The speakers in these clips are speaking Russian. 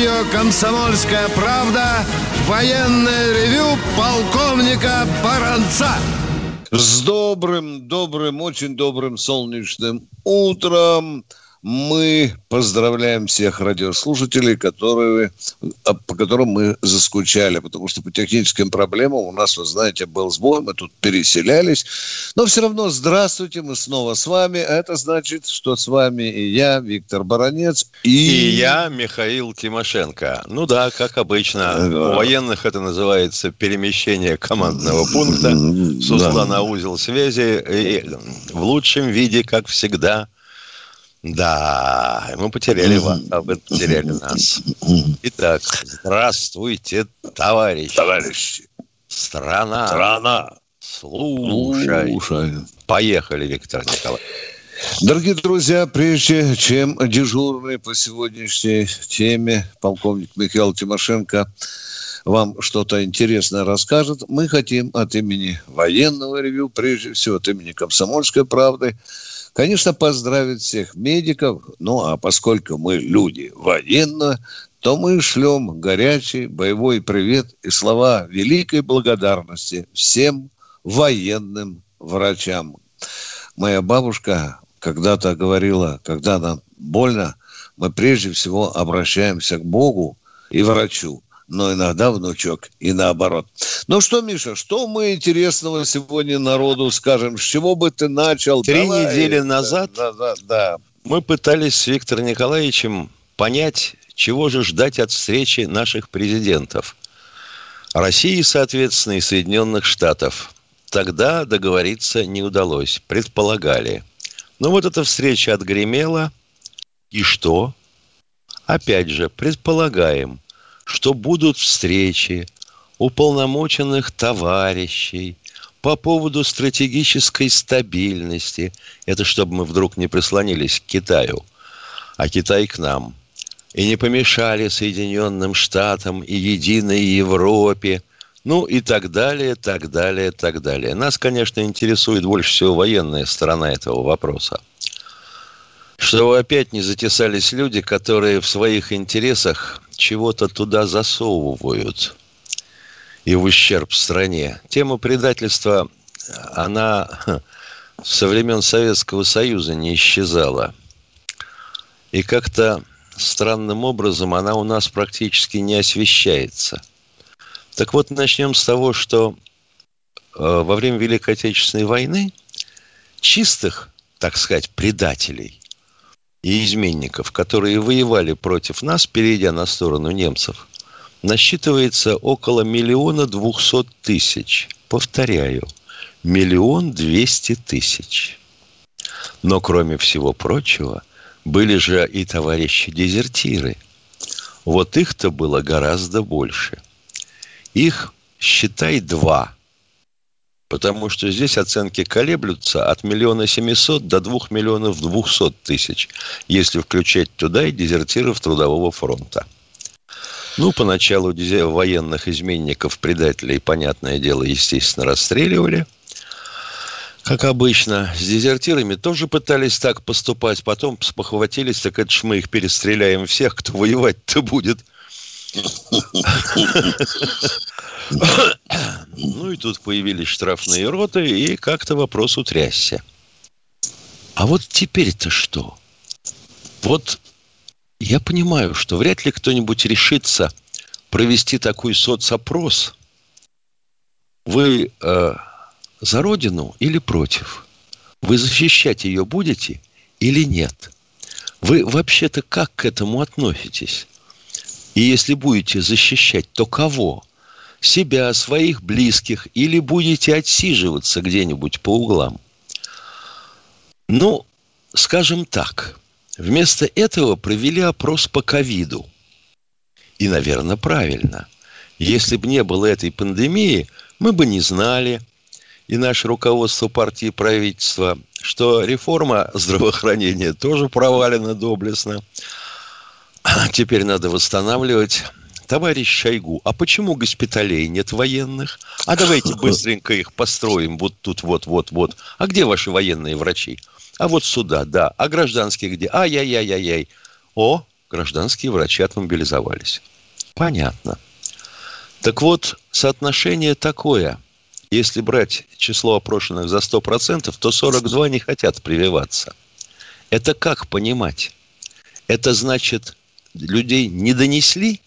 Радио «Комсомольская правда» военное ревю полковника Баранца. С добрым, добрым, очень добрым солнечным утром мы поздравляем всех радиослушателей, которые, а, по которым мы заскучали, потому что по техническим проблемам у нас, вы знаете, был сбой, мы тут переселялись. Но все равно здравствуйте, мы снова с вами. Это значит, что с вами и я, Виктор Баранец, и... И я, Михаил Тимошенко. Ну да, как обычно. Да. У военных это называется перемещение командного пункта с узла да. на узел связи. В лучшем виде, как всегда – да, мы потеряли вас, а вы потеряли нас. Итак, здравствуйте, товарищи. Товарищи. Страна. Страна. Слушай. Слушай. Поехали, Виктор Николаевич. Дорогие друзья, прежде чем дежурный по сегодняшней теме полковник Михаил Тимошенко вам что-то интересное расскажет, мы хотим от имени военного ревю, прежде всего от имени комсомольской правды, Конечно, поздравить всех медиков, ну а поскольку мы люди военные, то мы шлем горячий боевой привет и слова великой благодарности всем военным врачам. Моя бабушка когда-то говорила, когда нам больно, мы прежде всего обращаемся к Богу и врачу но иногда внучок и наоборот. Ну что, Миша, что мы интересного сегодня народу скажем? С чего бы ты начал? Три Давай. недели назад да, да, да. мы пытались с Виктором Николаевичем понять, чего же ждать от встречи наших президентов. России, соответственно, и Соединенных Штатов. Тогда договориться не удалось, предполагали. Но вот эта встреча отгремела, и что? Опять же, предполагаем – что будут встречи уполномоченных товарищей по поводу стратегической стабильности. Это чтобы мы вдруг не прислонились к Китаю, а Китай к нам. И не помешали Соединенным Штатам и единой Европе. Ну и так далее, так далее, так далее. Нас, конечно, интересует больше всего военная сторона этого вопроса. Чтобы опять не затесались люди, которые в своих интересах чего-то туда засовывают и в ущерб стране. Тема предательства, она со времен Советского Союза не исчезала. И как-то странным образом она у нас практически не освещается. Так вот, начнем с того, что э, во время Великой Отечественной войны чистых, так сказать, предателей и изменников, которые воевали против нас, перейдя на сторону немцев, насчитывается около миллиона двухсот тысяч. Повторяю, миллион двести тысяч. Но, кроме всего прочего, были же и товарищи-дезертиры. Вот их-то было гораздо больше. Их, считай, два – Потому что здесь оценки колеблются от миллиона семисот до двух миллионов двухсот тысяч, если включать туда и дезертиров Трудового фронта. Ну, поначалу военных изменников, предателей, понятное дело, естественно, расстреливали. Как обычно, с дезертирами тоже пытались так поступать, потом спохватились, так это ж мы их перестреляем всех, кто воевать-то будет. Ну и тут появились штрафные роты, и как-то вопрос утрясся. А вот теперь-то что? Вот я понимаю, что вряд ли кто-нибудь решится провести такой соцопрос. Вы э, за родину или против? Вы защищать ее будете или нет? Вы вообще-то как к этому относитесь? И если будете защищать, то кого? Себя, своих близких, или будете отсиживаться где-нибудь по углам? Ну, скажем так, вместо этого провели опрос по ковиду. И, наверное, правильно. Если бы не было этой пандемии, мы бы не знали. и наше руководство партии правительства, что реформа здравоохранения тоже провалена доблестно. Теперь надо восстанавливать. Товарищ Шойгу, а почему госпиталей нет военных? А давайте быстренько их построим вот тут, вот, вот, вот. А где ваши военные врачи? А вот сюда, да. А гражданские где? Ай-яй-яй-яй-яй. О, гражданские врачи отмобилизовались. Понятно. Так вот, соотношение такое. Если брать число опрошенных за 100%, то 42 не хотят прививаться. Это как понимать? Это значит, людей не донесли?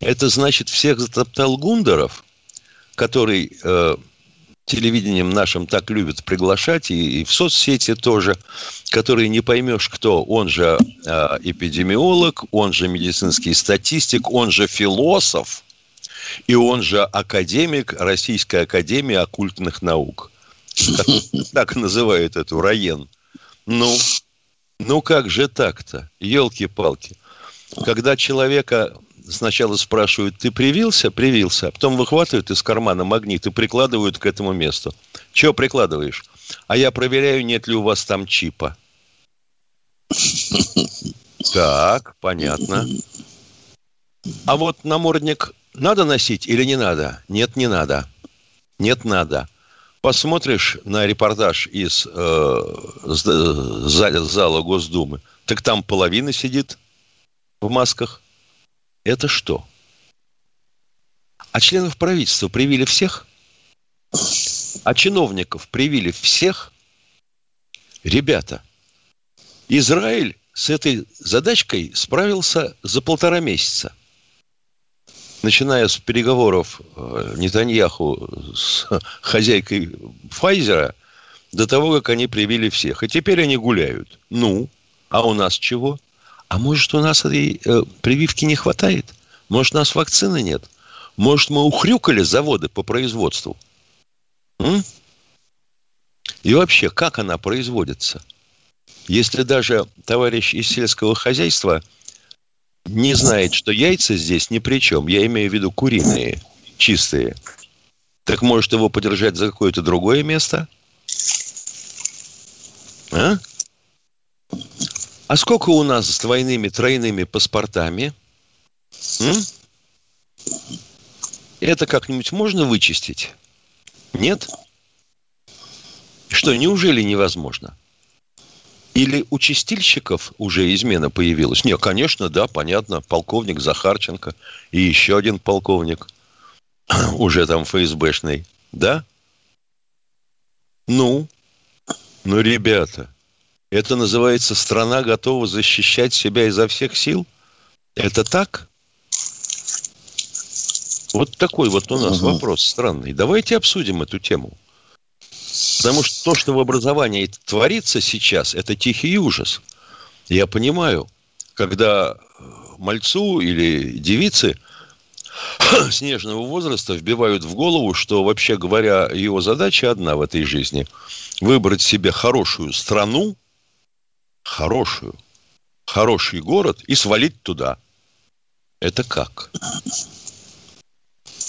Это значит, всех затоптал Гундеров, который э, телевидением нашим так любят приглашать, и, и в соцсети тоже, который не поймешь кто. Он же э, эпидемиолог, он же медицинский статистик, он же философ, и он же академик Российской Академии оккультных наук. Так, так называют эту Раен. Ну, ну как же так-то? Елки-палки. Когда человека сначала спрашивают, ты привился? Привился. А потом выхватывают из кармана магнит и прикладывают к этому месту. Чего прикладываешь? А я проверяю, нет ли у вас там чипа. Так, понятно. А вот намордник надо носить или не надо? Нет, не надо. Нет, надо. Посмотришь на репортаж из э, зала Госдумы, так там половина сидит в масках. Это что? А членов правительства привили всех? А чиновников привили всех? Ребята, Израиль с этой задачкой справился за полтора месяца. Начиная с переговоров э, Нетаньяху с хозяйкой Файзера до того, как они привили всех. И теперь они гуляют. Ну, а у нас чего? А может, у нас этой э, прививки не хватает? Может, у нас вакцины нет? Может, мы ухрюкали заводы по производству? М? И вообще, как она производится? Если даже товарищ из сельского хозяйства не знает, что яйца здесь ни при чем, я имею в виду куриные, чистые, так может его подержать за какое-то другое место? А? А сколько у нас с двойными, тройными паспортами? М? Это как-нибудь можно вычистить? Нет? Что, неужели невозможно? Или у чистильщиков уже измена появилась? Нет, конечно, да, понятно. Полковник Захарченко и еще один полковник, уже там ФСБшный, да? Ну, ну, ребята, это называется «страна готова защищать себя изо всех сил»? Это так? Вот такой вот у нас угу. вопрос странный. Давайте обсудим эту тему. Потому что то, что в образовании творится сейчас, это тихий ужас. Я понимаю, когда мальцу или девице снежного возраста вбивают в голову, что, вообще говоря, его задача одна в этой жизни – выбрать себе хорошую страну, хорошую, хороший город и свалить туда. Это как?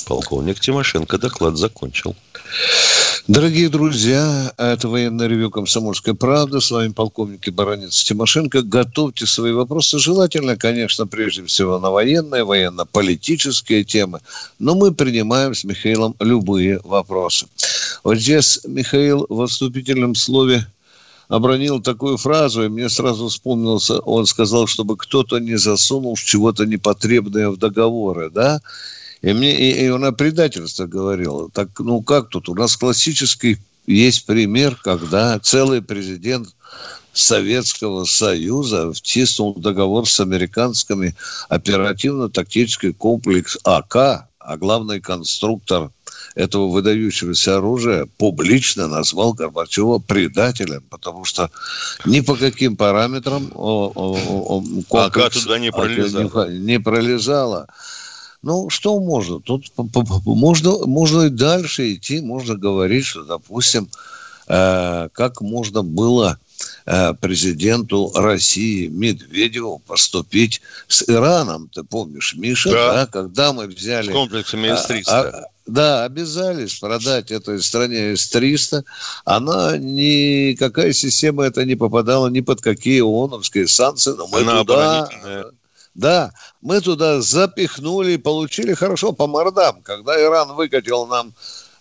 Полковник Тимошенко доклад закончил. Дорогие друзья, это военное ревю «Комсомольская правда». С вами полковник и баронец Тимошенко. Готовьте свои вопросы. Желательно, конечно, прежде всего на военные, военно-политические темы. Но мы принимаем с Михаилом любые вопросы. Вот здесь Михаил в вступительном слове обронил такую фразу, и мне сразу вспомнился, он сказал, чтобы кто-то не засунул чего-то непотребное в договоры, да, и мне и, и он о предательстве говорил. Так, ну как тут? У нас классический есть пример, когда целый президент Советского Союза втиснул договор с американскими оперативно-тактический комплекс АК, а главный конструктор этого выдающегося оружия публично назвал Горбачева предателем, потому что ни по каким параметрам о, о, о, комплекс АК туда не пролезала. Не, не пролезала. Ну, что можно? Тут можно, можно и дальше идти, можно говорить, что, допустим, э, как можно было э, президенту России Медведеву поступить с Ираном. Ты помнишь, Миша, да, да когда мы взяли... С комплексами С-300. А, а, да, обязались продать этой стране С-300. Она никакая система это не попадала ни под какие ООНовские санкции. Но мы Она туда... Да, мы туда запихнули и получили хорошо по мордам. Когда Иран выкатил нам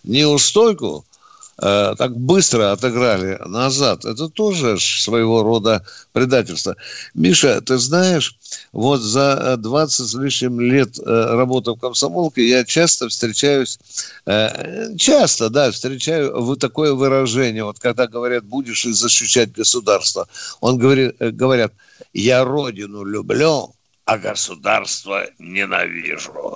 неустойку, Э, так быстро отыграли назад. Это тоже своего рода предательство. Миша, ты знаешь, вот за 20 с лишним лет э, работы в комсомолке я часто встречаюсь, э, часто, да, встречаю вот такое выражение, вот когда говорят, будешь защищать государство, он говорит, говорят, я родину люблю, а государство ненавижу.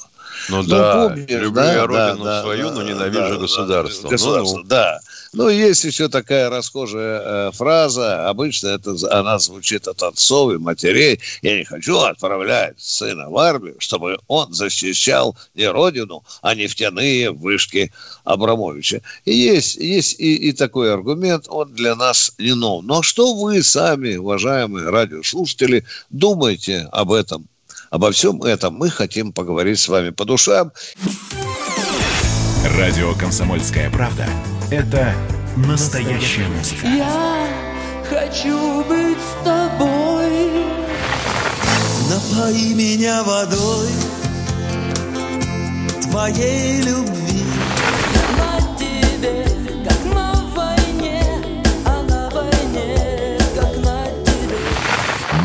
Ну, ну да, помнишь, люблю да, я родину да, свою, да, но ненавижу да, государство. Да, государство, ну, ну. да. Ну, есть еще такая расхожая э, фраза, обычно это, она звучит от отцов и матерей. Я не хочу отправлять сына в армию, чтобы он защищал не родину, а нефтяные вышки Абрамовича. И есть, есть и, и такой аргумент, он для нас не нов. Но что вы сами, уважаемые радиослушатели, думаете об этом? Обо всем этом мы хотим поговорить с вами по душам. Радио «Комсомольская правда» — это настоящая музыка. Я хочу быть с тобой. Напои меня водой твоей любви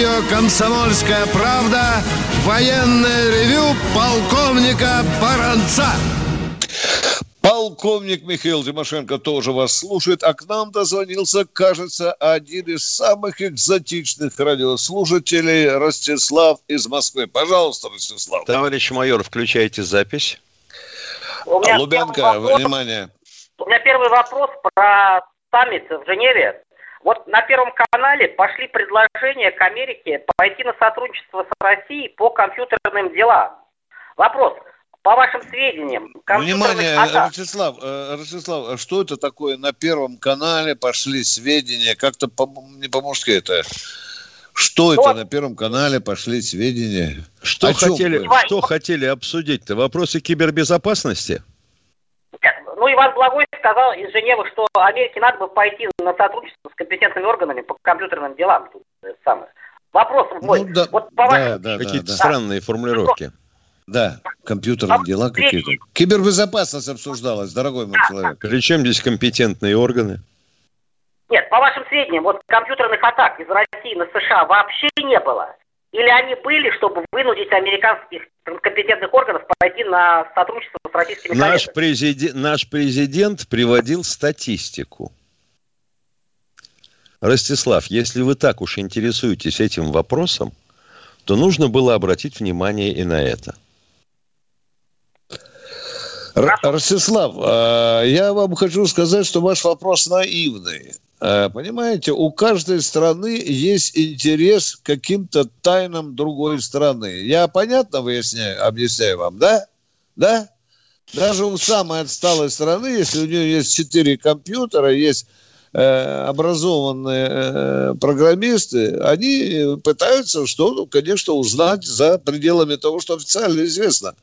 Радио «Комсомольская правда» военное ревю полковника Баранца. Полковник Михаил Тимошенко тоже вас слушает, а к нам дозвонился, кажется, один из самых экзотичных радиослушателей, Ростислав из Москвы. Пожалуйста, Ростислав. Товарищ майор, включайте запись. Лубянка, внимание. У меня первый вопрос про саммит в Женеве. Вот на Первом канале пошли предложения к Америке пойти на сотрудничество с Россией по компьютерным делам. Вопрос. По вашим сведениям, Внимание, атак... Ростислав, э, Ростислав, а что это такое? На Первом канале пошли сведения, как-то по, не по-мужски это... Что это на Первом канале пошли сведения? Что, хотели, что хотели обсудить-то? Вопросы кибербезопасности? Ну, Иван Благой сказал из Женевы, что Америке надо бы пойти на сотрудничество с компетентными органами по компьютерным делам. Самое. Вопрос мой. Ну, да, вот по да, да, Какие-то да, странные да. формулировки. Да, компьютерные дела какие-то. Кибербезопасность обсуждалась, дорогой мой да. человек. При чем здесь компетентные органы? Нет, по вашим сведениям, вот компьютерных атак из России на США вообще не было. Или они были, чтобы вынудить американских компетентных органов пойти на сотрудничество с российскими наш президент, наш президент приводил статистику. Ростислав, если вы так уж интересуетесь этим вопросом, то нужно было обратить внимание и на это. Ростислав, а, я вам хочу сказать, что ваш вопрос наивный. Э, понимаете, у каждой страны есть интерес к каким-то тайнам другой страны. Я понятно выясняю, объясняю вам, да? Да? Даже у самой отсталой страны, если у нее есть четыре компьютера, есть э, образованные э, программисты, они пытаются что, ну, конечно, узнать за пределами того, что официально известно.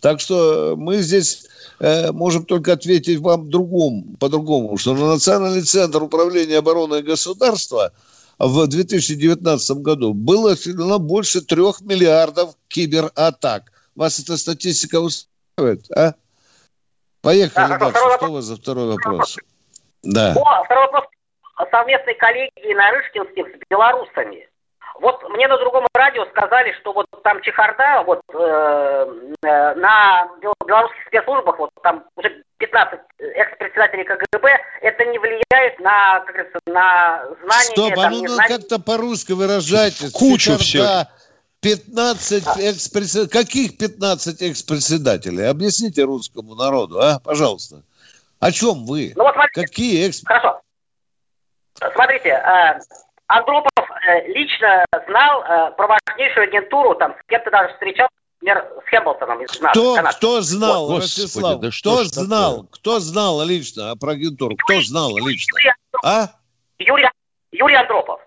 Так что мы здесь Э, можем только ответить вам другому, по-другому, что на Национальный центр управления обороной государства в 2019 году было отведено больше трех миллиардов кибератак. Вас эта статистика устраивает, а? Поехали да, дальше. Что у вас за второй вопрос? Да. О, второй вопрос совместной коллегии Нарышкинским с белорусами. Вот мне на другом радио сказали, что вот там чехарда, вот э, э, на белорусских спецслужбах, вот там уже 15 экс-председателей КГБ, это не влияет на, как говорится, на знание. Стоп, а ну, ну как-то по-русски выражайтесь. Кучу чехарда, все. 15 экс-председателей. Каких 15 экс-председателей? Объясните русскому народу, а, пожалуйста. О чем вы? Ну вот смотрите, Какие экс... хорошо. Смотрите, э, Андропов лично знал э, про важнейшую агентуру, там, с кем-то даже встречался, например, с Хэмилтоном из НАТО, Кто, Канады. кто знал, Господи, Ростислав? да что кто такое? знал? Кто знал лично про агентуру? Кто знал лично? Юрий Андропов. А? Юрий, Юрий Андропов.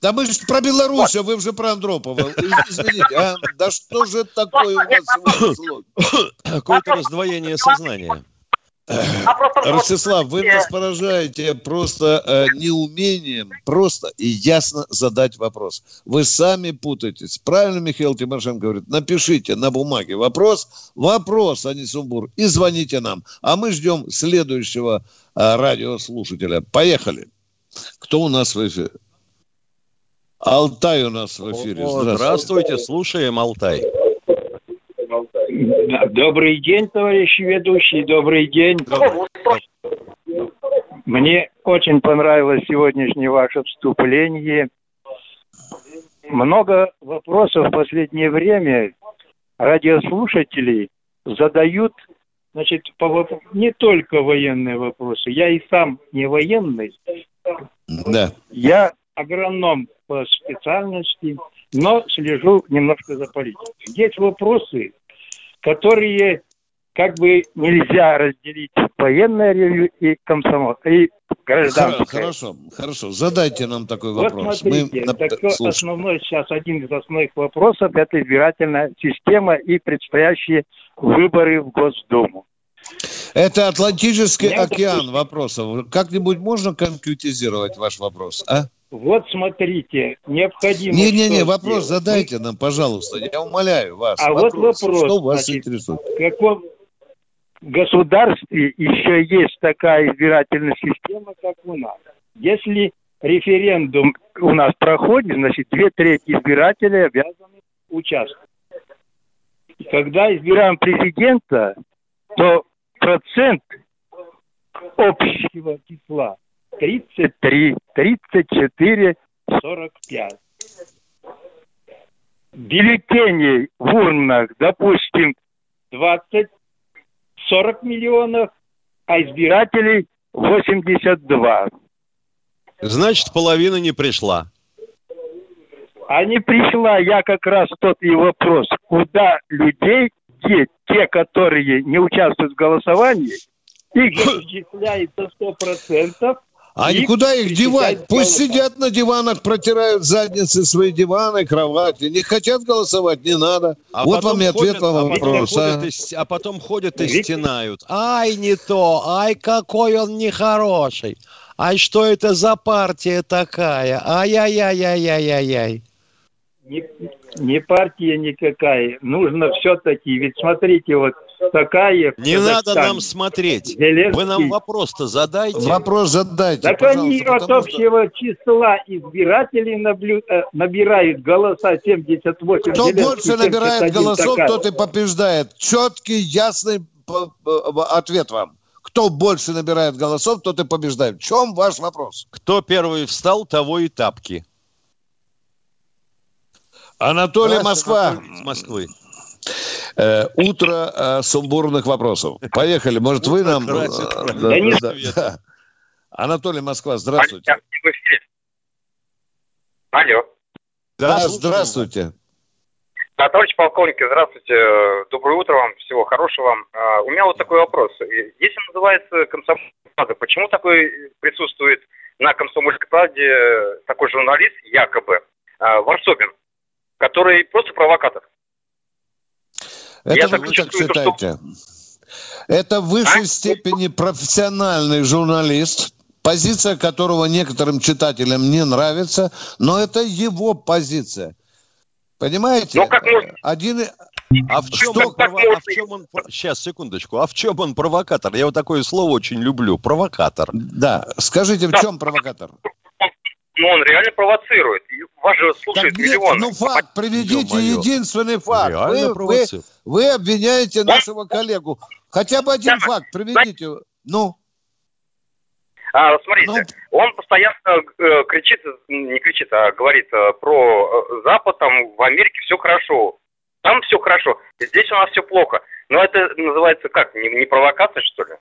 Да мы же про Беларусь, а вы уже про Андропова. Извините, а? Да что же такое у вас? Какое-то раздвоение сознания. А просто вот- Ростислав, вы э, нас поражаете просто э, неумением просто и ясно задать вопрос. Вы сами путаетесь. Правильно Михаил Тимошенко говорит? Напишите на бумаге вопрос, вопрос, а не сумбур, и звоните нам. А мы ждем следующего э, радиослушателя. Поехали. Кто у нас в эфире? Алтай у нас в эфире. Здравствуйте. Здравствуйте, слушаем, Алтай. Добрый день, товарищи ведущие, добрый день. Мне очень понравилось сегодняшнее ваше вступление. Много вопросов в последнее время радиослушателей задают, значит, по не только военные вопросы. Я и сам не военный, Да. я агроном по специальности, но слежу немножко за политикой. Есть вопросы, которые как бы нельзя разделить военное ревью и комсомол, и гражданское. Хорошо, хорошо. Задайте нам такой Вот вопрос. смотрите, Мы так основной сейчас один из основных вопросов – это избирательная система и предстоящие выборы в Госдуму. Это Атлантический Я океан допустим. вопросов. Как-нибудь можно конкретизировать ваш вопрос, а? Вот смотрите, необходимо... Не-не-не, вопрос сделать? задайте нам, пожалуйста. Я умоляю вас. А вот вопрос, Что вас значит, интересует? В каком государстве еще есть такая избирательная система, как у нас? Если референдум у нас проходит, значит, две трети избирателей обязаны участвовать. И Когда избираем президента, то процент общего числа 33, 34, 45. Бюллетеней в урнах, допустим, 20, 40 миллионов, а избирателей 82. Значит, половина не пришла. А не пришла я как раз тот и вопрос, куда людей, те, те, которые не участвуют в голосовании, их зачисляется 100%, А И никуда их девать? Пусть голоса. сидят на диванах, протирают задницы свои диваны, кровати. Не хотят голосовать, не надо. А вот вам и ответ ходят- на а вопрос. а. ходят и а потом ходят и стенают. Ай, не то, ай, какой он нехороший. Ай, что это за партия такая? Ай-яй-яй-яй-яй-яй-яй. не, не партия никакая. Нужно все-таки, ведь смотрите, вот такая... Не надо нам смотреть. Зеленский. Вы нам вопрос-то задайте. Вопрос задайте, Так они от потому что- общего числа избирателей наблю- э, набирают голоса 78. Кто Зеленский больше набирает 71 голосов, такая. тот и побеждает. Четкий, ясный ответ вам. Кто больше набирает голосов, тот и побеждает. В чем ваш вопрос? Кто первый встал, того и тапки. Анатолий Москва. Анатолий Из Москвы. Э, утро э, сумбурных вопросов. Поехали. Может, вы нам... э, да, Да не да, да. Анатолий Москва, здравствуйте. Алло. Да, здравствуйте. Товарищ полковник, здравствуйте. Доброе утро вам. Всего хорошего вам. А, У меня вот такой вопрос. Если называется «Комсомольская правда», почему такой присутствует на «Комсомольской правде» такой журналист, якобы, а, Варсобин, который просто провокатор? Это Я вы так чувствую, что- считаете? Это в высшей А? степени профессиональный журналист, позиция которого некоторым читателям не нравится, но это его позиция. Понимаете? Ну, как можно- Один... А в чем, Что? он, прово- а в чем он... Сейчас, секундочку. А в чем он провокатор? Я вот такое слово очень люблю. Провокатор. Да, скажите, в Да. чем провокатор? Ну, он реально провоцирует. Вас же слушает Так нет, миллионы. ну факт, приведите Ё-моё. единственный факт. Реально Вы, вы, провоцирует. вы обвиняете нашего коллегу. Хотя бы один Да. факт приведите. Ну, А, смотрите, он постоянно э, кричит, не кричит, а говорит э, про э, Запад, там в Америке все хорошо. Там все хорошо, здесь у нас все плохо. Но это называется как, не, не провокация, что ли?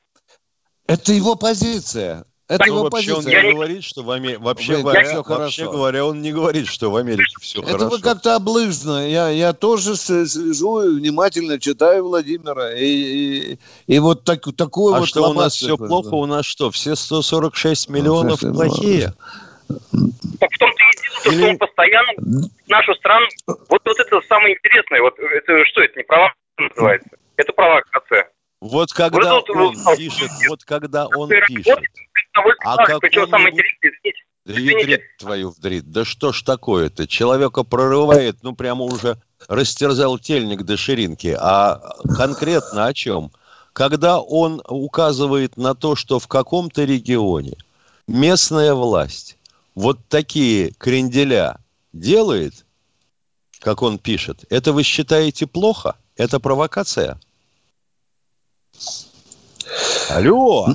Это его позиция. Это ну, вообще он не говорит, что в Америке... Вообще, Блин, говоря, всё вообще хорошо. говоря, он не говорит, что в Америке все Это хорошо. вы как-то облыжно. Я, я тоже слежу и внимательно читаю Владимира. И, и, и вот так, такой А вот что, у нас все плохо? У нас что, все 146 миллионов Ну, плохие? Так в том-то и дело, то, что он постоянно нашу страну... Вот, вот это самое интересное. Вот это что, это не провокация называется? Это провокация. Вот когда Вот он вот, пишет, вот когда он пишет, А страх. Причем самое твою вдрит, да что ж такое-то? Человека прорывает, ну прямо уже растерзал тельник до ширинки. А конкретно о чем? Когда он указывает на то, что в каком-то регионе местная власть вот такие кренделя делает, как он пишет, это вы считаете плохо? Это провокация? Алло!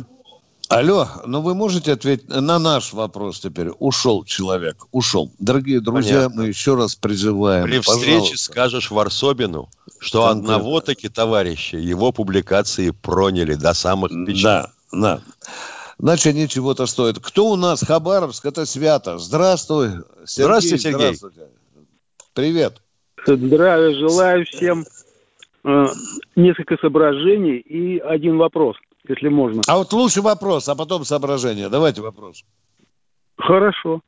Алло, ну вы можете ответить на наш вопрос теперь? Ушел человек, ушел. Дорогие друзья, Понятно. мы еще раз призываем. При встрече пожалуйста. скажешь Варсобину, что Конкретно. одного таки товарища его публикации проняли до самых печей. Да, да. Значит, они чего-то стоят. Кто у нас? Хабаровск, это свято. Здравствуй, Сергей. Здравствуйте, Сергей. Здравствуйте. Привет. Здравия желаю всем. Э, Несколько соображений и один вопрос, если можно. А вот лучше вопрос, а потом соображение. Давайте вопрос. Хорошо.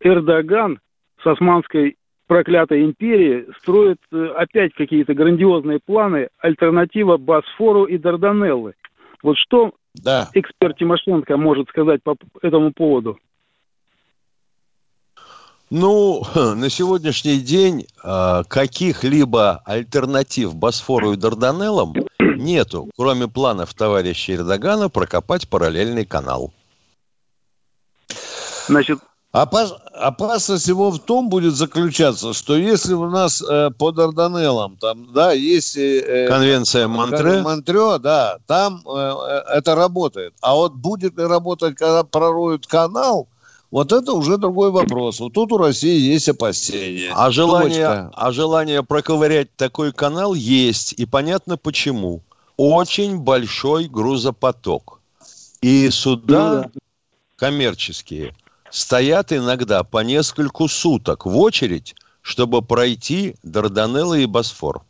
Эрдоган с Османской проклятой империи строит э, опять какие-то грандиозные планы, альтернатива Босфору и Дарданеллы. Вот что Да. эксперт Тимошенко может сказать по этому поводу? Ну, на сегодняшний день э, каких-либо альтернатив Босфору и Дарданеллам нету, кроме планов товарища Эрдогана прокопать параллельный канал. Значит, Опас- Опасность его в том будет заключаться, что если у нас э, по Дарданеллам, там, да, есть... э, э, Конвенция Монтре. Монтре, да, там э, э, это работает. А вот будет ли работать, когда пророют канал, вот это уже другой вопрос. Вот тут у России есть опасения. А желание, а желание проковырять такой канал есть, и понятно почему. Очень большой грузопоток. И суда коммерческие стоят иногда по нескольку суток в очередь, чтобы пройти Дарданеллы и Босфор.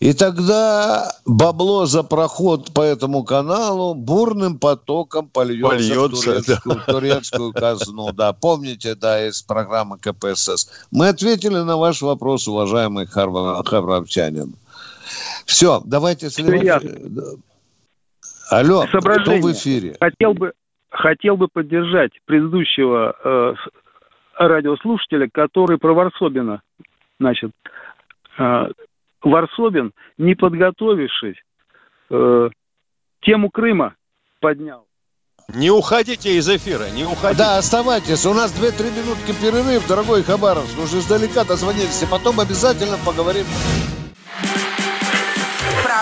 И тогда бабло за проход по этому каналу бурным потоком польется, Польется, в, турецкую, в турецкую казну. Да, помните, да, из программы КПСС. Мы ответили на ваш вопрос, уважаемый харва- харварчанин. Все, давайте следующий. Алло, кто в эфире? хотел бы хотел бы поддержать предыдущего э, радиослушателя, который про Варсобина. Значит, э, Варсобин, не подготовившись, э, тему Крыма поднял. Не уходите из эфира, не уходите. Да, оставайтесь. У нас 2-3 минутки перерыв, дорогой Хабаровск. Уже издалека дозвонились. И потом обязательно поговорим.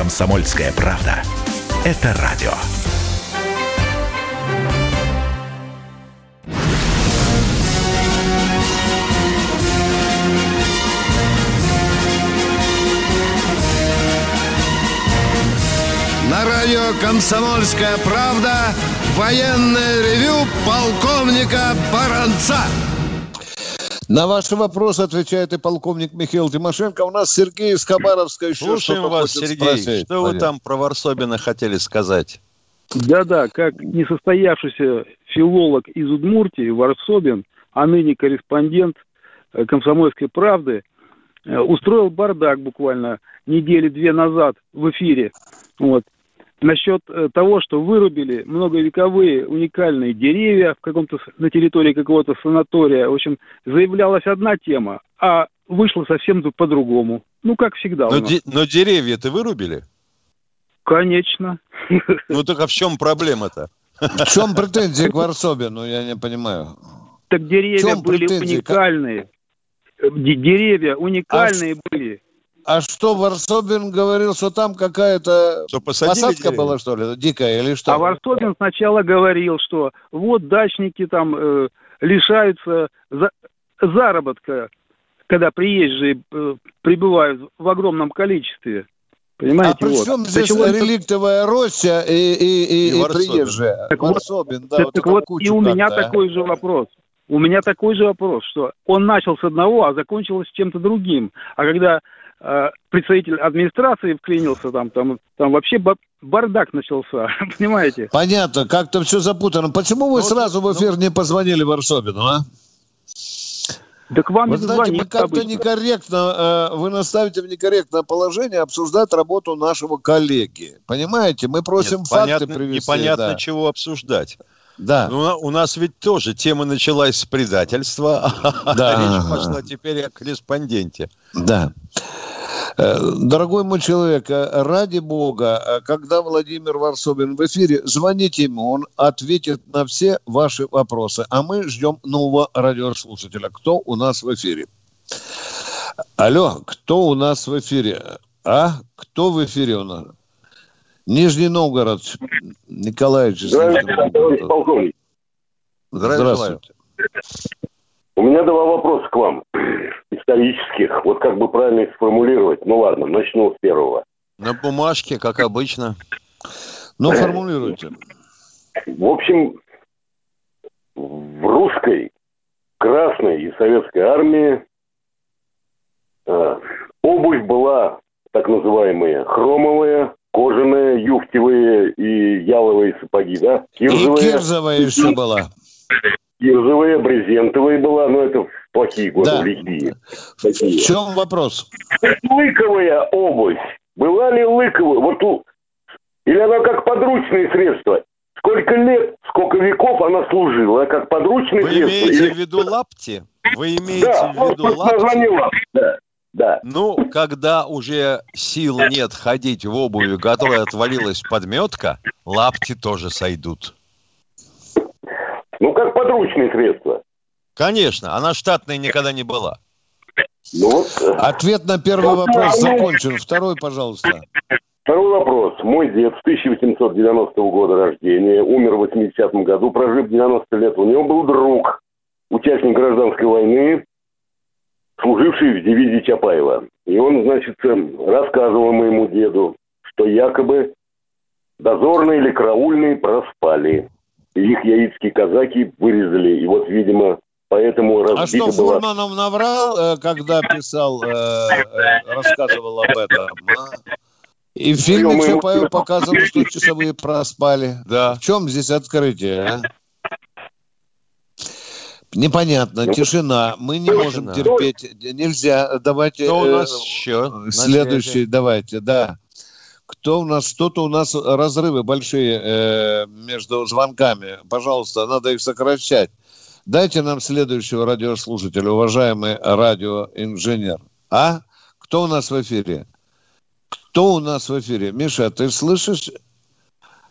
Комсомольская правда. Это радио. На радио «Комсомольская правда» военное ревю полковника Баранца. На ваши вопросы отвечает и полковник Михаил Тимошенко. У нас Сергей из Хабаровска еще Слушаем что-то вас, хочет Сергей. спросить. Что вы Понятно. там про Варсобина хотели сказать? Да-да, как несостоявшийся филолог из Удмуртии, Варсобин, а ныне корреспондент э, «Комсомольской правды», э, устроил бардак буквально недели две назад в эфире. Вот. Насчет э, того, что вырубили многовековые уникальные деревья в каком-то на территории какого-то санатория. В общем, заявлялась одна тема, а вышло совсем по-другому. Ну, как всегда Но, де- но деревья-то вырубили? Конечно. Ну так а в чем проблема-то? В чем претензии к Варсобину, я не понимаю. Так деревья были претензии? уникальные. Де- Деревья уникальные были. А что, Варсобин говорил, что там какая-то посадили посадка деревья? была, что ли, дикая или что? А Варсобин сначала говорил, что вот дачники там э, лишаются за- заработка, когда приезжие э, прибывают в огромном количестве. Понимаете? а при вот. чем здесь Началось- реликтовая Россия и, и, и, И и Варсобин. приезжая? Так вот, Варсобин, да, так вот вот, и у меня а. такой же вопрос. У меня такой же вопрос, что он начал с одного, а закончилось чем-то другим. А когда представитель администрации вклинился, там, там, там вообще ба- бардак начался, понимаете? Понятно, как-то все запутано. Почему вы сразу в эфир не позвонили Варсобину, а? Да к вам Вы не знаете, мы звонит как-то некорректно, э, вы наставите в некорректное положение обсуждать работу нашего коллеги. Понимаете? Мы просим Нет, факты понятно, привести. непонятно, да. чего обсуждать. Да. Ну, на- у нас ведь тоже тема началась с предательства, а Да. речь пошла теперь о корреспонденте. Да. Э, Дорогой мой человек, э, ради бога, э, когда Владимир Варсобин в эфире, звоните ему, он ответит на все ваши вопросы. А мы ждем нового радиослушателя. Кто у нас в эфире? Алло, кто у нас в эфире? А? Кто в эфире у нас? Нижний Новгород. Николаевич. Здравствуйте, товарищ полковник. Здравствуйте. У меня два вопроса к вам, исторических. Вот как бы правильно их сформулировать? Ну ладно, начну с первого. На бумажке, как обычно. Ну, формулируйте. В общем, в русской, красной и советской армии э, обувь была так называемые хромовые, кожаные, юфтевые и яловые сапоги, да? И кирзовая еще была. Кирзовые, брезентовые была, но это в плохие годы, Да. в лихие. В Такие. чем вопрос? Лыковая обувь. Была ли лыковая? Вот. Или она как подручное средство? Сколько лет, сколько веков она служила, как подручное Вы средство? имеете Или- в виду лапти? Вы имеете Да, в виду лапти? лапти, да. Да. Ну, когда уже сил нет ходить в обуви, которая отвалилась подметка, лапти тоже сойдут. Ну, как подручное средство. Конечно, она штатной никогда не была. Ну, вот, э, Ответ на первый вопрос закончен. Второй, пожалуйста. Второй вопрос. Мой дед с 1890 года рождения, умер в 80-м году, прожив 90 лет. У него был друг, участник гражданской войны, служивший в дивизии Чапаева. И он, значит, э, рассказывал моему деду, что якобы дозорные или караульные проспали. Их яицкие казаки вырезали. И вот, видимо, поэтому А разбита что, была... Фурманов наврал, э, когда писал, э, э, рассказывал об этом? а? И в фильме Ё-моё. Чапаев показывал, что часовые проспали. Да. В чем здесь открытие, а? Непонятно, тишина. Мы не можем терпеть. Нельзя. Давайте Кто у э, нас еще? на следующий. Давайте, да. Кто у нас? Кто-то у нас разрывы большие э, между звонками. Пожалуйста, надо их сокращать. Дайте нам следующего радиослушателя, уважаемый радиоинженер. А? Кто у нас в эфире? Кто у нас в эфире? Миша, ты слышишь?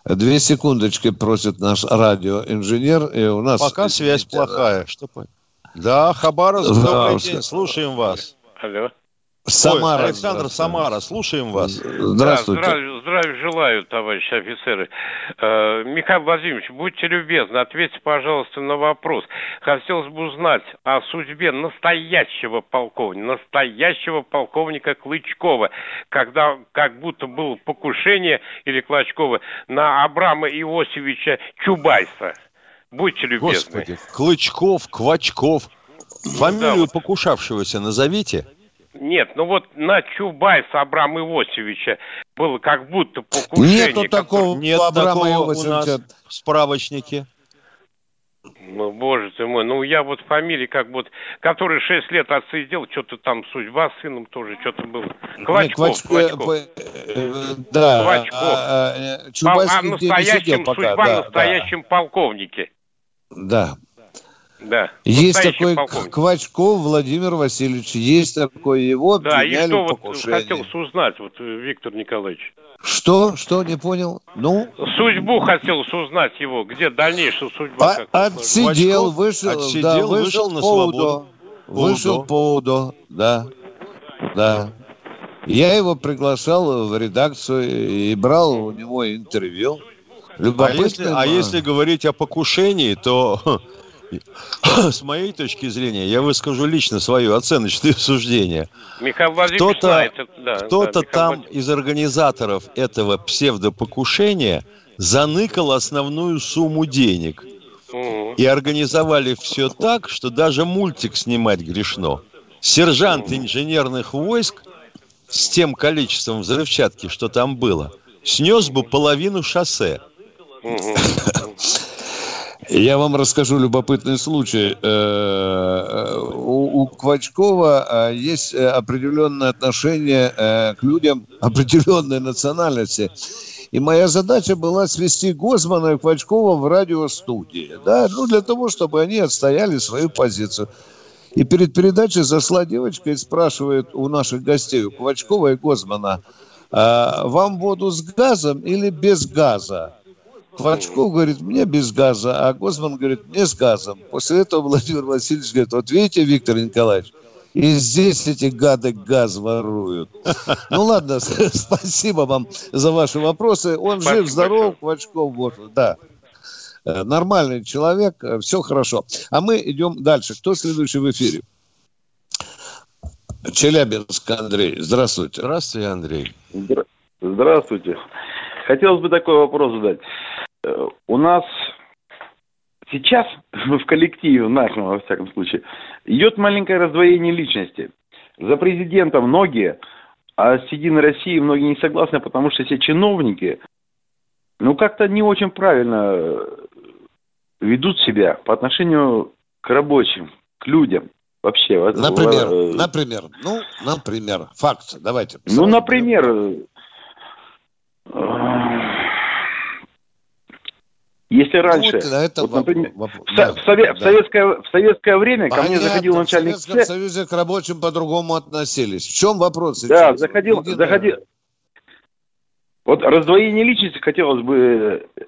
Две секундочки просит наш радиоинженер. И у нас... Пока связь плохая. Что по- Да, Хабаровск, Да, добрый день, слушаем вас. Алло. Самара. Ой, Александр Самара, слушаем вас. Здравствуйте. Да, здравия, здравия желаю, товарищи офицеры. Э, Михаил Владимирович, будьте любезны, ответьте, пожалуйста, на вопрос. Хотелось бы узнать о судьбе настоящего полковника, настоящего полковника Клычкова, когда как будто было покушение, или Клочкова, на Абрама Иосифовича Чубайса. Будьте любезны. Господи, Клычков, Квачков. Фамилию покушавшегося назовите. Нет, ну вот на Чубайса Абрама Иосифовича было как будто покушение. Нету такого Нет Абрама такого у Иосифовича. нас в справочнике. Ну, боже ты мой, ну я вот фамилии как вот, который шесть лет отсидел, что-то там судьба с сыном тоже, что-то было. Квачков, Квач- Квачков. э, э, Да, а, а, э, Пол- Чубайский о где не настоящем, сидел пока. судьба да, настоящем полковнике. Да. Да. Есть такой полковник. Квачков Владимир Васильевич, есть такой его Да, и что вот хотелось узнать, вот, э, Виктор Николаевич. Что? Что? Не понял? Ну, Судьбу хотелось узнать его, где дальнейшая судьба. а- отсидел, вышел, отсидел, да, вышел вышел на свободу. Вышел по УДО, да, да. Я его приглашал в редакцию и брал у него интервью. А если, а если говорить о покушении, то с моей точки зрения, я выскажу лично свое оценочное суждение. Кто-то, да, кто-то да, там из организаторов этого псевдопокушения заныкал основную сумму денег. Мгм. И организовали все так, что даже мультик снимать грешно. Сержант инженерных войск с тем количеством взрывчатки, что там было, снес бы половину шоссе. Я вам расскажу любопытный случай. Э, У у Квачкова э, есть э, определенное отношение э, к людям определенной национальности. И моя задача была свести Гозмана и Квачкова в радиостудии. Да? Ну, для того, чтобы они отстояли свою позицию. И перед передачей зашла девочка и спрашивает у наших гостей, у Квачкова и Гозмана, «А вам воду с газом или без газа? Квачков говорит, мне без газа, а Гозман говорит, мне с газом. После этого Владимир Васильевич говорит, вот видите, Виктор Николаевич, и здесь эти гады газ воруют. Ну ладно, спасибо вам за ваши вопросы. Он Спасибо жив, здоров, Квачков, вот, да. Э, Нормальный человек, все хорошо. А мы идем дальше. Кто следующий в эфире? Челябинск, Андрей. Здравствуйте. Здравствуйте, Андрей. Здра- Здравствуйте. Хотелось бы такой вопрос задать. Э, У нас сейчас в коллективе, в нашем, во всяком случае, идет маленькое раздвоение личности. За президента многие, а с Единой России многие не согласны, потому что все чиновники, ну, как-то не очень правильно э, ведут себя по отношению к рабочим, к людям вообще. Например, э, например, ну, например, факт, давайте. Ну, например, если раньше, вот на этом вот, например, воп- в, да, в сове- в да. советское, в советское время ко мне Понятно, заходил начальник В Советском Союзе к рабочим по-другому относились. В чем вопрос? да, сейчас? заходил, Единая- заходил. Вот раздвоение личности хотелось бы э,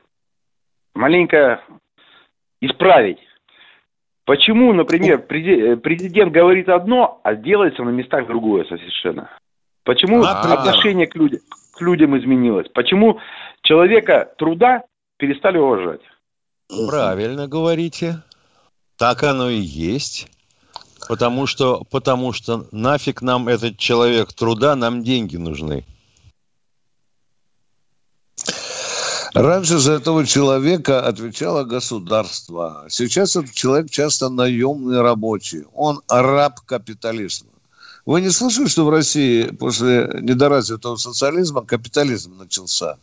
маленько исправить. Почему, например, э, президент говорит одно, а делается на местах другое совершенно? Почему Например? отношение к людям, к людям изменилось? Почему человека труда перестали уважать? Правильно говорите. Так оно и есть. Потому что, потому что нафиг нам этот человек труда, нам деньги нужны. Раньше за этого человека отвечало государство. Сейчас этот человек часто наемный рабочий. Он раб капитализма. Вы не слышали, что в России после недоразвитого социализма капитализм начался?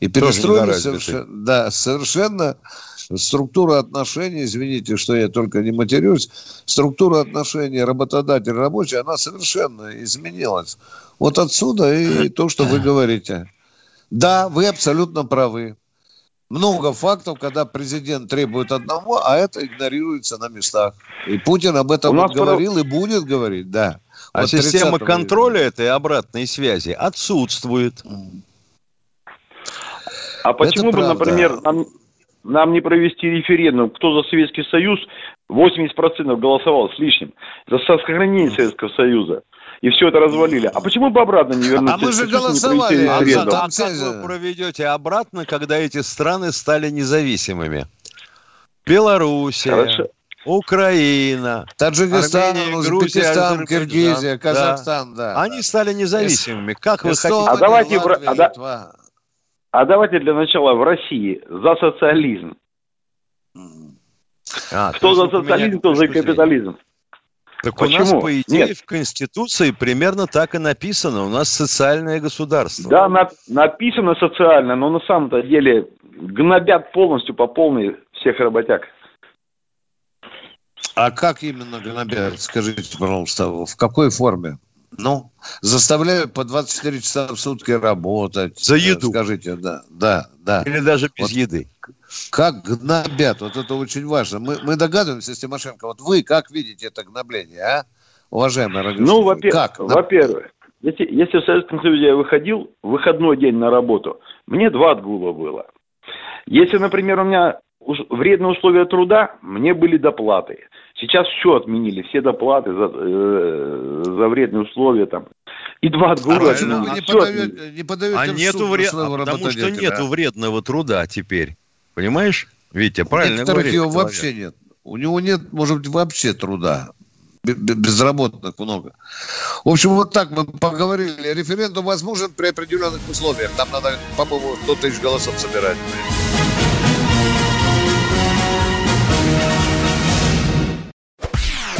И перестроили совершенно, да, совершенно структура отношений, извините, что я только не матерюсь, структура отношений работодатель-рабочий, она совершенно изменилась. Вот отсюда и то, что вы говорите. Да, вы абсолютно правы. Много фактов, когда президент требует одного, а это игнорируется на местах. И Путин об этом вот говорил и будет говорить, да. А Вот система 30 контроля этой обратной связи отсутствует. А почему бы, например, нам, нам не провести референдум, кто за Советский Союз 80% голосовал с лишним, за сохранение Советского Союза, и все это развалили. А почему бы обратно не вернуться? А мы же голосовали, а А как вы проведете обратно, когда эти страны стали независимыми? Белоруссия, Хорошо. Украина, Таджикистан, Армения, Грузия, Узбекистан, Киргизия, да. Казахстан, да. Они стали независимыми. Как вы Эстония, хотите? А давайте Латвия, а да- Литва. А давайте для начала в России за социализм. А, Кто то за социализм, кто за капитализм. Так у нас, Почему? по идее, Нет. в Конституции примерно так и написано. У нас социальное государство. Да, на- написано социально, но на самом-то деле гнобят полностью по полной всех работяг. А как именно гнобят? Скажите, пожалуйста, в какой форме? Ну, заставляют по 24 часа в сутки работать. За еду. Скажите, да, да, да. Или даже без Вот еды. Как гнобят? Вот это очень важно. Мы, мы догадываемся, Тимошенко, вот вы как видите это гнобление, а? Уважаемый радиослушатель, Ну, во-пе- как? во-первых, если, если в Советском Союзе я выходил в выходной день на работу, мне два отгула было. Если, например, у меня вредные условия труда, мне были доплаты. Сейчас все отменили, все доплаты за, э, за вредные условия там. И два отгула А отменили. не, отменили. не А нету суд на вре- своего а потому что нету а? вредного труда теперь. Понимаешь? Витя, правильно говорит его человек. вообще нет. У него нет, может быть, вообще труда. Безработных много. В общем, вот так мы поговорили. Референдум возможен при определенных условиях. Там надо, по-моему, 100 тысяч голосов собирать.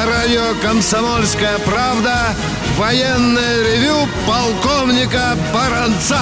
На радио «Комсомольская правда» военное ревю полковника Баранца.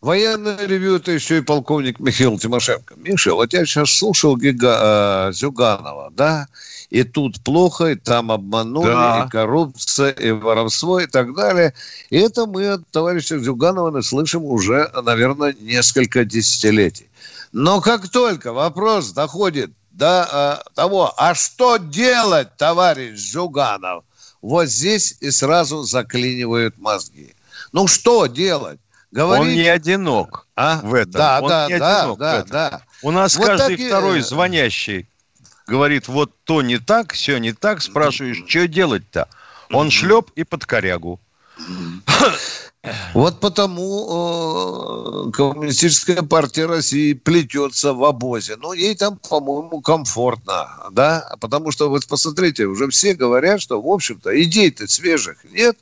Военное ревю это еще и полковник Михаил Тимошенко. Миша, вот я сейчас слушал Гига, э, Зюганова, да, и тут плохо, и там обманули, Да. и коррупция, и воровство, и так далее. И это мы от товарища Зюганова слышим уже, наверное, несколько десятилетий. Но как только вопрос доходит до э, того, а что делать, товарищ Зюганов, вот здесь и сразу заклинивают мозги. Ну что делать? Говорить... Он не одинок А? в этом. Да, Он да, не да, одинок в да, этом. да. У нас Вот каждый так и- второй звонящий говорит, вот то не так, все не так, спрашиваешь, что делать-то? Он шлеп и под корягу. Вот потому э, Коммунистическая партия России плетется в обозе. Ну, ей там, по-моему, комфортно, да? Потому что, вот посмотрите, уже все говорят, что, в общем-то, идей-то свежих нет.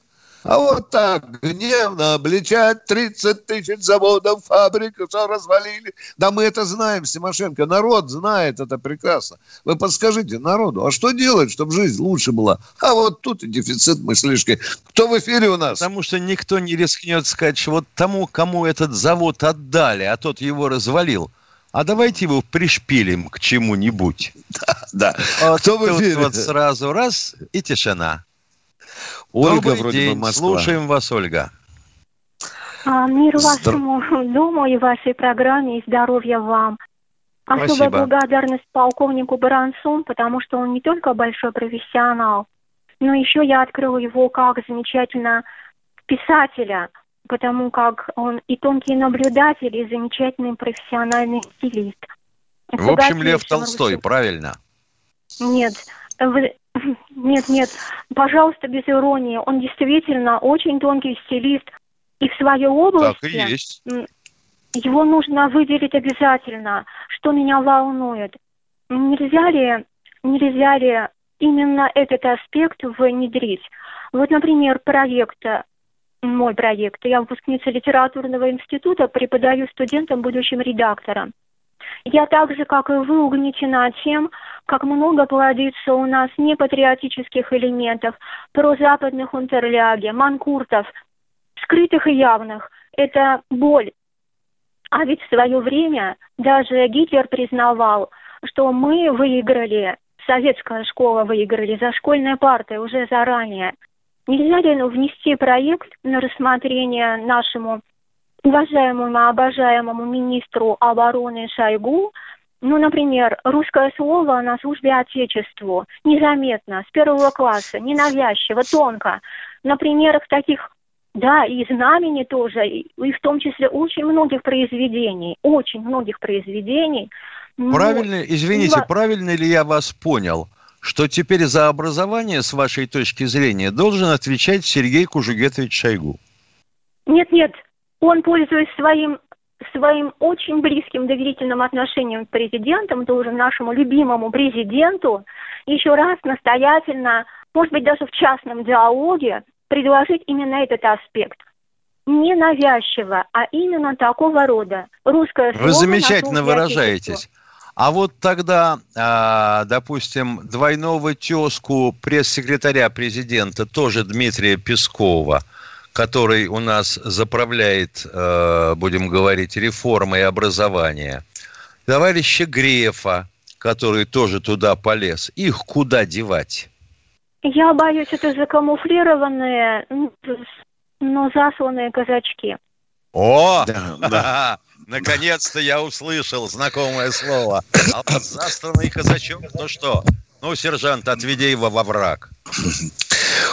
А вот так гневно обличать 30 тысяч заводов, фабрик, что развалили. Да мы это знаем, Тимошенко. Народ знает это прекрасно. Вы подскажите народу, а что делать, чтобы жизнь лучше была? А вот тут и дефицит мыслишки. Кто в эфире у нас? Потому что никто не рискнет сказать, что вот тому, кому этот завод отдали, а тот его развалил, а давайте его пришпилим к чему-нибудь. Да. Вот Кто в эфире? вот сразу раз и тишина. Ольга Добрый вроде бы день. Москва. Слушаем вас, Ольга. А, мир Здра- вашему дому и вашей программе, и здоровья вам. Особая Спасибо. благодарность полковнику Баранцу, потому что он не только большой профессионал, но еще я открыла его как замечательно писателя, потому как он и тонкий наблюдатель, и замечательный профессиональный стилист. В общем, Лев Толстой, правильно? Нет, вы- нет, нет, пожалуйста, без иронии. Он действительно очень тонкий стилист, и в своей области Так и есть. его нужно выделить обязательно. Что меня волнует? Нельзя ли, нельзя ли именно этот аспект внедрить? Вот, например, проект, мой проект. Я выпускница литературного института, преподаю студентам, будущим редакторам. Я так же, как и вы, угнетена тем, как много плодится у нас непатриотических элементов, прозападных унтерляги, манкуртов, скрытых и явных. Это боль. А ведь в свое время даже Гитлер признавал, что мы выиграли, советская школа выиграли за школьной партой уже заранее. Нельзя ли внести проект на рассмотрение нашему уважаемому, обожаемому министру обороны Шойгу ну, например, русское слово на службе Отечеству незаметно, с первого класса, ненавязчиво, тонко. На примерах таких, да, и знамени тоже, и, и в том числе очень многих произведений, очень многих произведений. Ну, Правильно, извините, ну, правильно ли я вас понял, что теперь за образование, с вашей точки зрения, должен отвечать Сергей Кужугетович Шойгу? Нет, нет, он, пользуясь своим своим очень близким доверительным отношением к президентам, должен нашему любимому президенту еще раз настоятельно, может быть, даже в частном диалоге предложить именно этот аспект. Не навязчиво, а именно такого рода. Русское. Вы замечательно выражаетесь. А вот тогда, а, допустим, двойного тезку пресс-секретаря президента, тоже Дмитрия Пескова, который у нас заправляет, э, будем говорить, реформой образования, товарища Грефа, который тоже туда полез, их куда девать? Я боюсь, это закамуфлированные, ну, но засланные казачки. О, Да, да. наконец-то я услышал знакомое слово. А вот застанный казачок, ну что? Ну, сержант, отведи его во враг.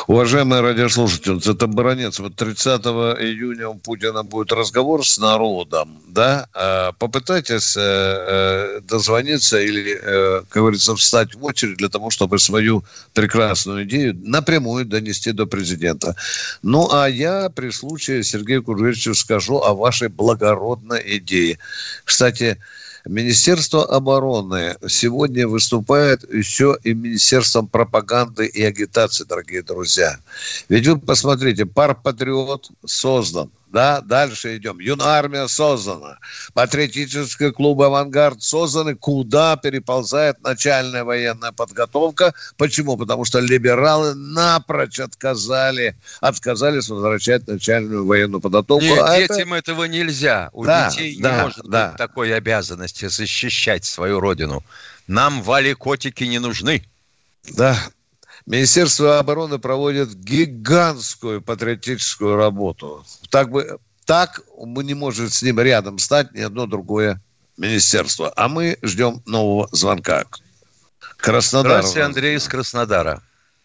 Уважаемые радиослушатели, это Баранец. Вот 30 июня у Путина будет разговор с народом, да? А Попытайтесь э, э, дозвониться или, э, как говорится, встать в очередь для того, чтобы свою прекрасную идею напрямую донести до президента. Ну, а я при случае Сергею Куржевичу скажу о вашей благородной идее. Кстати, Министерство обороны сегодня выступает еще и Министерством пропаганды и агитации, дорогие друзья. Ведь вы посмотрите, пар «Патриот» создан. Да, дальше идем. Юнармия создана. Патриотический клуб «Авангард» созданы. Куда переползает начальная военная подготовка? Почему? Потому что либералы напрочь отказали, отказались возвращать начальную военную подготовку. Нет, А это- детям этого нельзя. У Да, детей да, не может да. быть такой обязанности защищать свою родину. Нам вали-котики не нужны. Да. Министерство обороны проводит гигантскую патриотическую работу. Так бы так мы не может с ним рядом стать ни одно другое министерство. А мы ждем нового звонка. Краснодар. Здравствуйте, Андрей из Краснодара.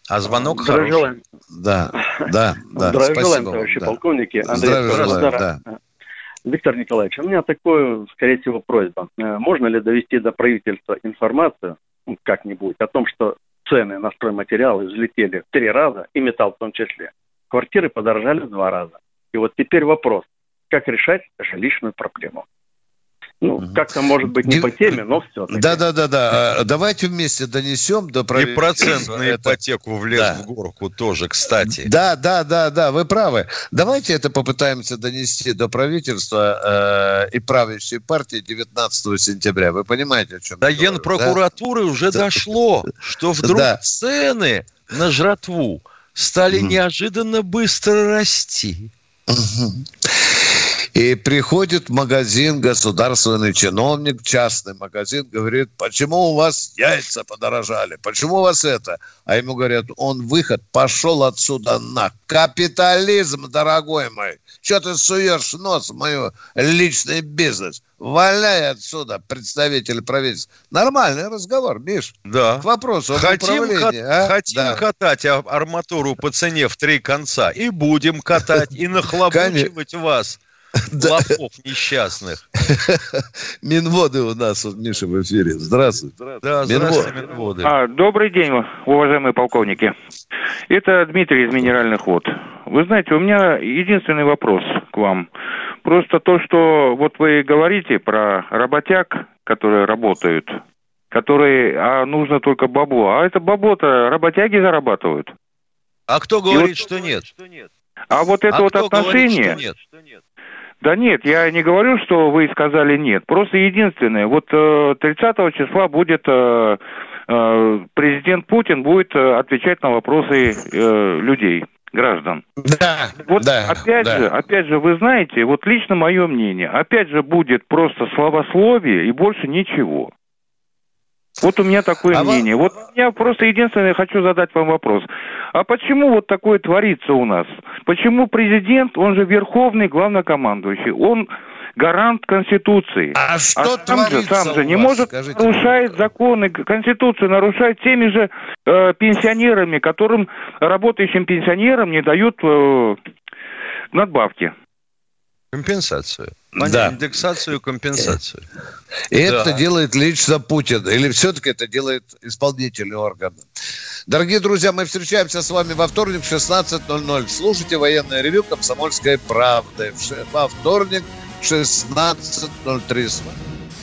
А звонок Здравия хороший. желаем. Да, да, да. Здравия Спасибо желаем, товарищи да. полковники. Андрей Здравия желаем, да. Виктор Николаевич, у меня такое, скорее всего, просьба. Э, Можно ли довести до правительства информацию ну, как-нибудь о том, что цены на стройматериалы взлетели в три раза, и металл в том числе. Квартиры подорожали в два раза. И вот теперь вопрос, как решать жилищную проблему? Ну, как-то, может быть, не по теме, но все. Да, да, да, да. А, Давайте вместе донесем до И правительства. процент на это. ипотеку влез Да. в горку тоже, кстати. Да, да, да, да, вы правы. Давайте это попытаемся донести до правительства э, и правящей партии 19 сентября. Вы понимаете, о чем До я говорю, генпрокуратуры уже Да. дошло, что вдруг Да. цены на жратву стали неожиданно быстро расти. Мгм. И приходит в магазин государственный чиновник, частный магазин, говорит, почему у вас яйца подорожали, почему у вас это? А ему говорят, он выход, пошел отсюда на капитализм, дорогой мой. Что ты суешь нос в мой личный бизнес? Валяй отсюда, представитель правительства. Нормальный разговор, Миш. Да. К вопросу Хотим, управлении, кат- а? хотим Да. катать а- арматуру по цене в три конца. И будем катать, и нахлобучивать вас, лохов несчастных. Минводы у нас, вот, Миша, в эфире. Здравствуй. Да, здравствуйте, Минводы. А, добрый день, уважаемые полковники. Это Дмитрий из Минеральных вод. Вы знаете, у меня единственный вопрос к вам. Просто то, что вот вы говорите про работяг, которые работают, которые, а нужно только бабло. А это бабло-то работяги зарабатывают. А кто говорит, что нет? А вот это А вот кто говорит, отношение... что нет? Да нет, я не говорю, что вы сказали нет. Просто единственное, вот э, 30 числа будет э, э, президент Путин будет э, отвечать на вопросы э, людей, граждан. Да, Вот да, опять да. же, опять же, вы знаете, вот лично мое мнение, опять же будет просто словословие и больше ничего. Вот у меня такое А вам- мнение. Вот я просто единственное хочу задать вам вопрос. А почему вот такое творится у нас? Почему президент, он же верховный главнокомандующий, он гарант Конституции. А что сам же, творится сам же у не вас, может скажите, нарушает законы, Конституцию нарушает теми же э, пенсионерами, которым работающим пенсионерам не дают э, надбавки. Компенсацию. Да. Индексацию, компенсацию. И Да. это делает лично Путин. Или все-таки это делает исполнительный орган. Дорогие друзья, мы встречаемся с вами во вторник в 16.00. Слушайте военное ревю «Комсомольской правды». Во вторник в 16.03 с вами.